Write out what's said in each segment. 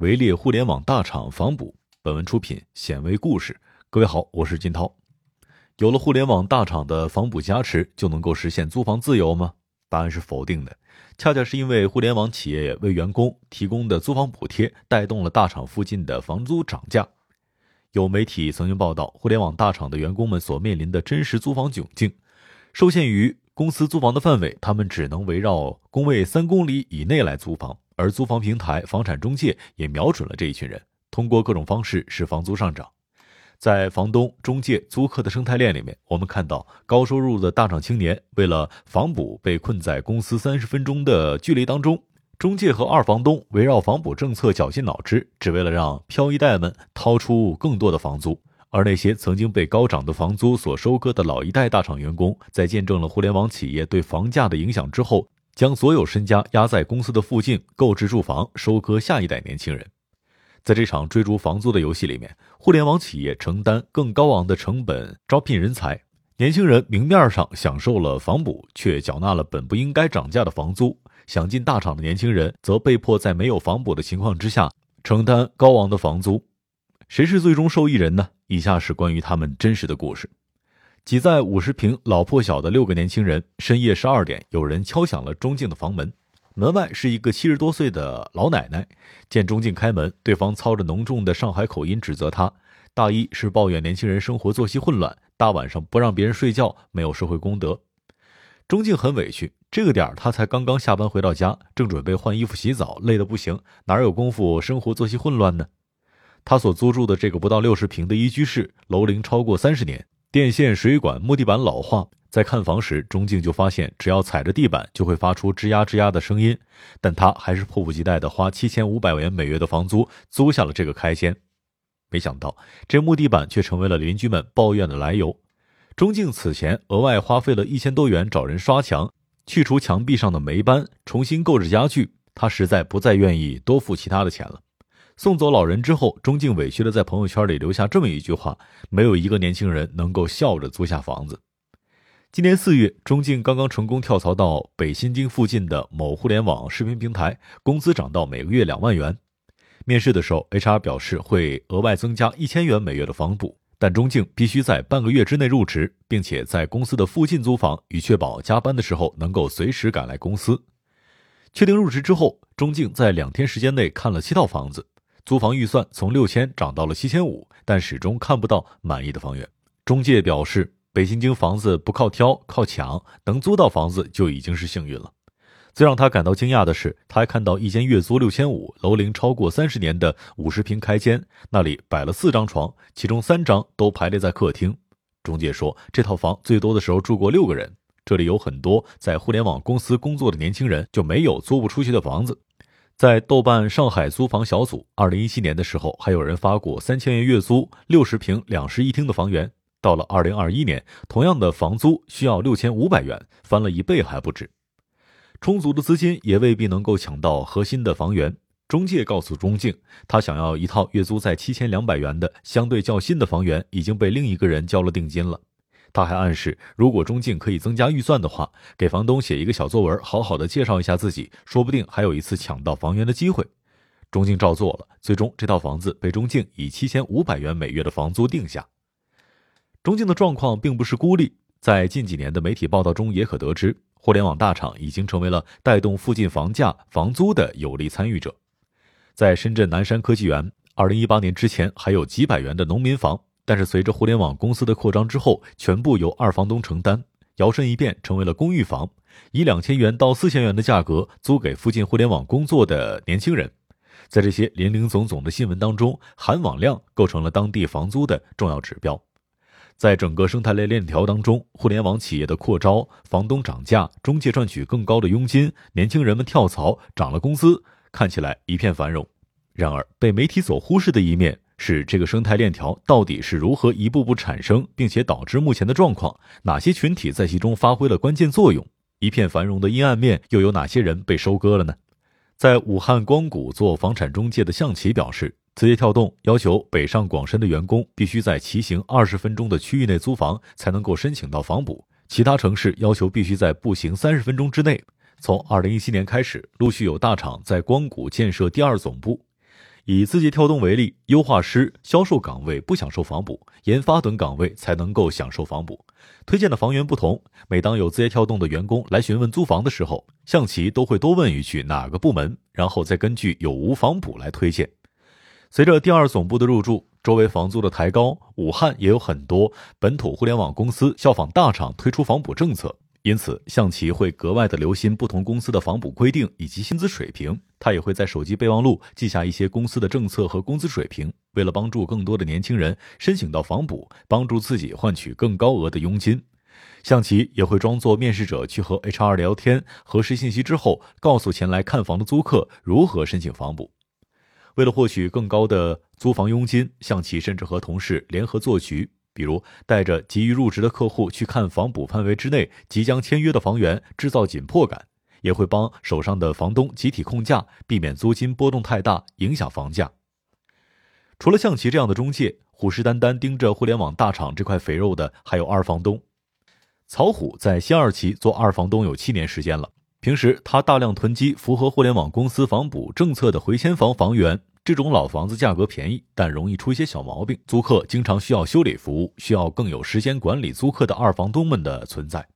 围猎互联网大厂房补。本文出品显微故事。各位好，我是金涛。有了互联网大厂的房补加持，就能够实现租房自由吗？答案是否定的。恰恰是因为互联网企业为员工提供的租房补贴，带动了大厂附近的房租涨价。有媒体曾经报道，互联网大厂的员工们所面临的真实租房窘境，受限于公司租房的范围，他们只能围绕工位三公里以内来租房。而租房平台、房产中介也瞄准了这一群人，通过各种方式使房租上涨。在房东、中介、租客的生态链里面，我们看到高收入的大厂青年为了房补被困在公司三十分钟的距离当中；中介和二房东围绕房补政策绞尽脑汁，只为了让漂一代们掏出更多的房租。而那些曾经被高涨的房租所收割的老一代大厂员工，在见证了互联网企业对房价的影响之后，将所有身家压在公司的附近购置住房，收割下一代年轻人。在这场追逐房租的游戏里面，互联网企业承担更高昂的成本招聘人才，年轻人明面上享受了房补，却缴纳了本不应该涨价的房租。想进大厂的年轻人则被迫在没有房补的情况之下承担高昂的房租。谁是最终受益人呢？以下是关于他们真实的故事。挤在五十平老破小的六个年轻人，深夜十二点，有人敲响了钟静的房门。门外是一个七十多岁的老奶奶。见钟静开门，对方操着浓重的上海口音指责他，大一是抱怨年轻人生活作息混乱，大晚上不让别人睡觉，没有社会公德。钟静很委屈，这个点儿他才刚刚下班回到家，正准备换衣服洗澡，累得不行，哪有功夫生活作息混乱呢？他所租住的这个不到六十平的一居室，楼龄超过三十年。电线、水管、木地板老化，在看房时，钟静就发现，只要踩着地板就会发出吱呀吱呀的声音。但他还是迫不及待地花七千五百元每月的房租租下了这个开间。没想到，这木地板却成为了邻居们抱怨的来由。钟静此前额外花费了一千多元找人刷墙，去除墙壁上的霉斑，重新购置家具。他实在不再愿意多付其他的钱了。送走老人之后，钟静委屈的在朋友圈里留下这么一句话：“没有一个年轻人能够笑着租下房子。”今年四月，钟静刚刚成功跳槽到北新泾附近的某互联网视频平台，工资涨到每个月两万元。面试的时候，HR 表示会额外增加一千元每月的房补，但钟静必须在半个月之内入职，并且在公司的附近租房，以确保加班的时候能够随时赶来公司。确定入职之后，钟静在两天时间内看了七套房子。租房预算从六千涨到了七千五，但始终看不到满意的房源。中介表示，北新京房子不靠挑，靠抢，能租到房子就已经是幸运了。最让他感到惊讶的是，他还看到一间月租六千五、楼龄超过三十年的五十平开间，那里摆了四张床，其中三张都排列在客厅。中介说，这套房最多的时候住过六个人。这里有很多在互联网公司工作的年轻人，就没有租不出去的房子。在豆瓣上海租房小组，二零一七年的时候，还有人发过三千元月租六十平两室一厅的房源。到了二零二一年，同样的房租需要六千五百元，翻了一倍还不止。充足的资金也未必能够抢到核心的房源。中介告诉钟静，他想要一套月租在七千两百元的相对较新的房源，已经被另一个人交了定金了。他还暗示，如果中静可以增加预算的话，给房东写一个小作文，好好的介绍一下自己，说不定还有一次抢到房源的机会。中静照做了，最终这套房子被中静以七千五百元每月的房租定下。中静的状况并不是孤立，在近几年的媒体报道中也可得知，互联网大厂已经成为了带动附近房价、房租的有力参与者。在深圳南山科技园，二零一八年之前还有几百元的农民房。但是随着互联网公司的扩张之后，全部由二房东承担，摇身一变成为了公寓房，以两千元到四千元的价格租给附近互联网工作的年轻人。在这些林林总总的新闻当中，含网量构成了当地房租的重要指标。在整个生态链链条当中，互联网企业的扩招、房东涨价、中介赚取更高的佣金、年轻人们跳槽涨了工资，看起来一片繁荣。然而被媒体所忽视的一面。是这个生态链条到底是如何一步步产生，并且导致目前的状况？哪些群体在其中发挥了关键作用？一片繁荣的阴暗面又有哪些人被收割了呢？在武汉光谷做房产中介的向奇表示，字节跳动要求北上广深的员工必须在骑行二十分钟的区域内租房才能够申请到房补，其他城市要求必须在步行三十分钟之内。从二零一七年开始，陆续有大厂在光谷建设第二总部。以字节跳动为例，优化师、销售岗位不享受房补，研发等岗位才能够享受房补。推荐的房源不同，每当有字节跳动的员工来询问租房的时候，象棋都会多问一句哪个部门，然后再根据有无房补来推荐。随着第二总部的入驻，周围房租的抬高，武汉也有很多本土互联网公司效仿大厂推出房补政策。因此，象棋会格外的留心不同公司的房补规定以及薪资水平。他也会在手机备忘录记下一些公司的政策和工资水平。为了帮助更多的年轻人申请到房补，帮助自己换取更高额的佣金，象棋也会装作面试者去和 HR 聊天，核实信息之后，告诉前来看房的租客如何申请房补。为了获取更高的租房佣金，象棋甚至和同事联合做局。比如带着急于入职的客户去看房补范围之内即将签约的房源，制造紧迫感，也会帮手上的房东集体控价，避免租金波动太大影响房价。除了象棋这样的中介，虎视眈眈盯着互联网大厂这块肥肉的还有二房东。曹虎在新二期做二房东有七年时间了，平时他大量囤积符合互联网公司房补政策的回迁房房源。这种老房子价格便宜，但容易出一些小毛病，租客经常需要修理服务，需要更有时间管理租客的二房东们的存在。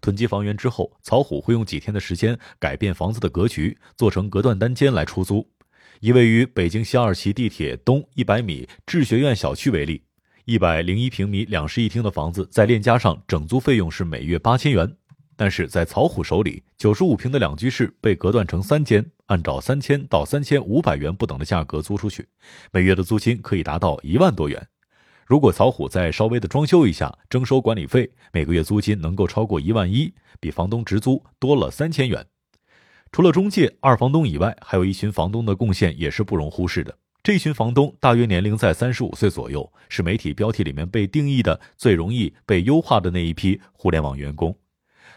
囤积房源之后，曹虎会用几天的时间改变房子的格局，做成隔断单间来出租。以位于北京西二旗地铁东一百米智学院小区为例，一百零一平米两室一厅的房子，在链家上整租费用是每月八千元。但是在曹虎手里，九十五平的两居室被隔断成三间，按照三千到三千五百元不等的价格租出去，每月的租金可以达到一万多元。如果曹虎再稍微的装修一下，征收管理费，每个月租金能够超过一万一，比房东直租多了三千元。除了中介、二房东以外，还有一群房东的贡献也是不容忽视的。这群房东大约年龄在三十五岁左右，是媒体标题里面被定义的最容易被优化的那一批互联网员工。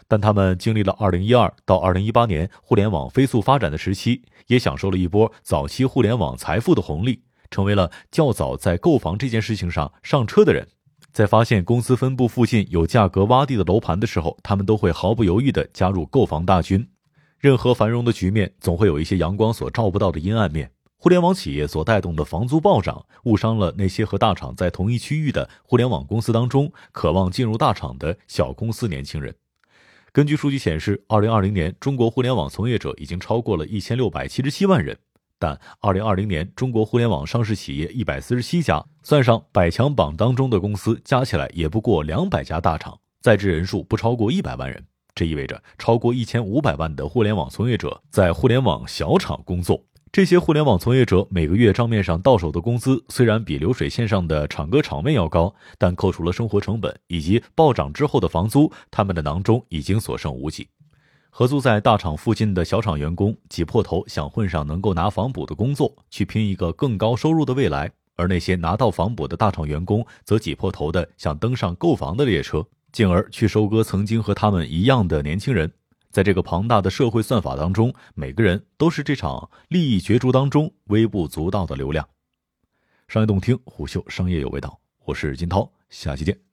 但他们经历了2012到2018年互联网飞速发展的时期，也享受了一波早期互联网财富的红利，成为了较早在购房这件事情上上车的人。在发现公司分部附近有价格洼地的楼盘的时候，他们都会毫不犹豫地加入购房大军。任何繁荣的局面总会有一些阳光所照不到的阴暗面。互联网企业所带动的房租暴涨，误伤了那些和大厂在同一区域的互联网公司当中渴望进入大厂的小公司年轻人。根据数据显示，二零二零年中国互联网从业者已经超过了一千六百七十七万人，但二零二零年中国互联网上市企业一百四十七家，算上百强榜当中的公司，加起来也不过两百家大厂，在职人数不超过一百万人。这意味着超过一千五百万的互联网从业者在互联网小厂工作。这些互联网从业者每个月账面上到手的工资虽然比流水线上的厂哥厂妹要高，但扣除了生活成本以及暴涨之后的房租，他们的囊中已经所剩无几。合租在大厂附近的小厂员工挤破头想混上能够拿房补的工作，去拼一个更高收入的未来；而那些拿到房补的大厂员工则挤破头的想登上购房的列车，进而去收割曾经和他们一样的年轻人。在这个庞大的社会算法当中，每个人都是这场利益角逐当中微不足道的流量。商业洞听，虎嗅商业有味道，我是金涛，下期见。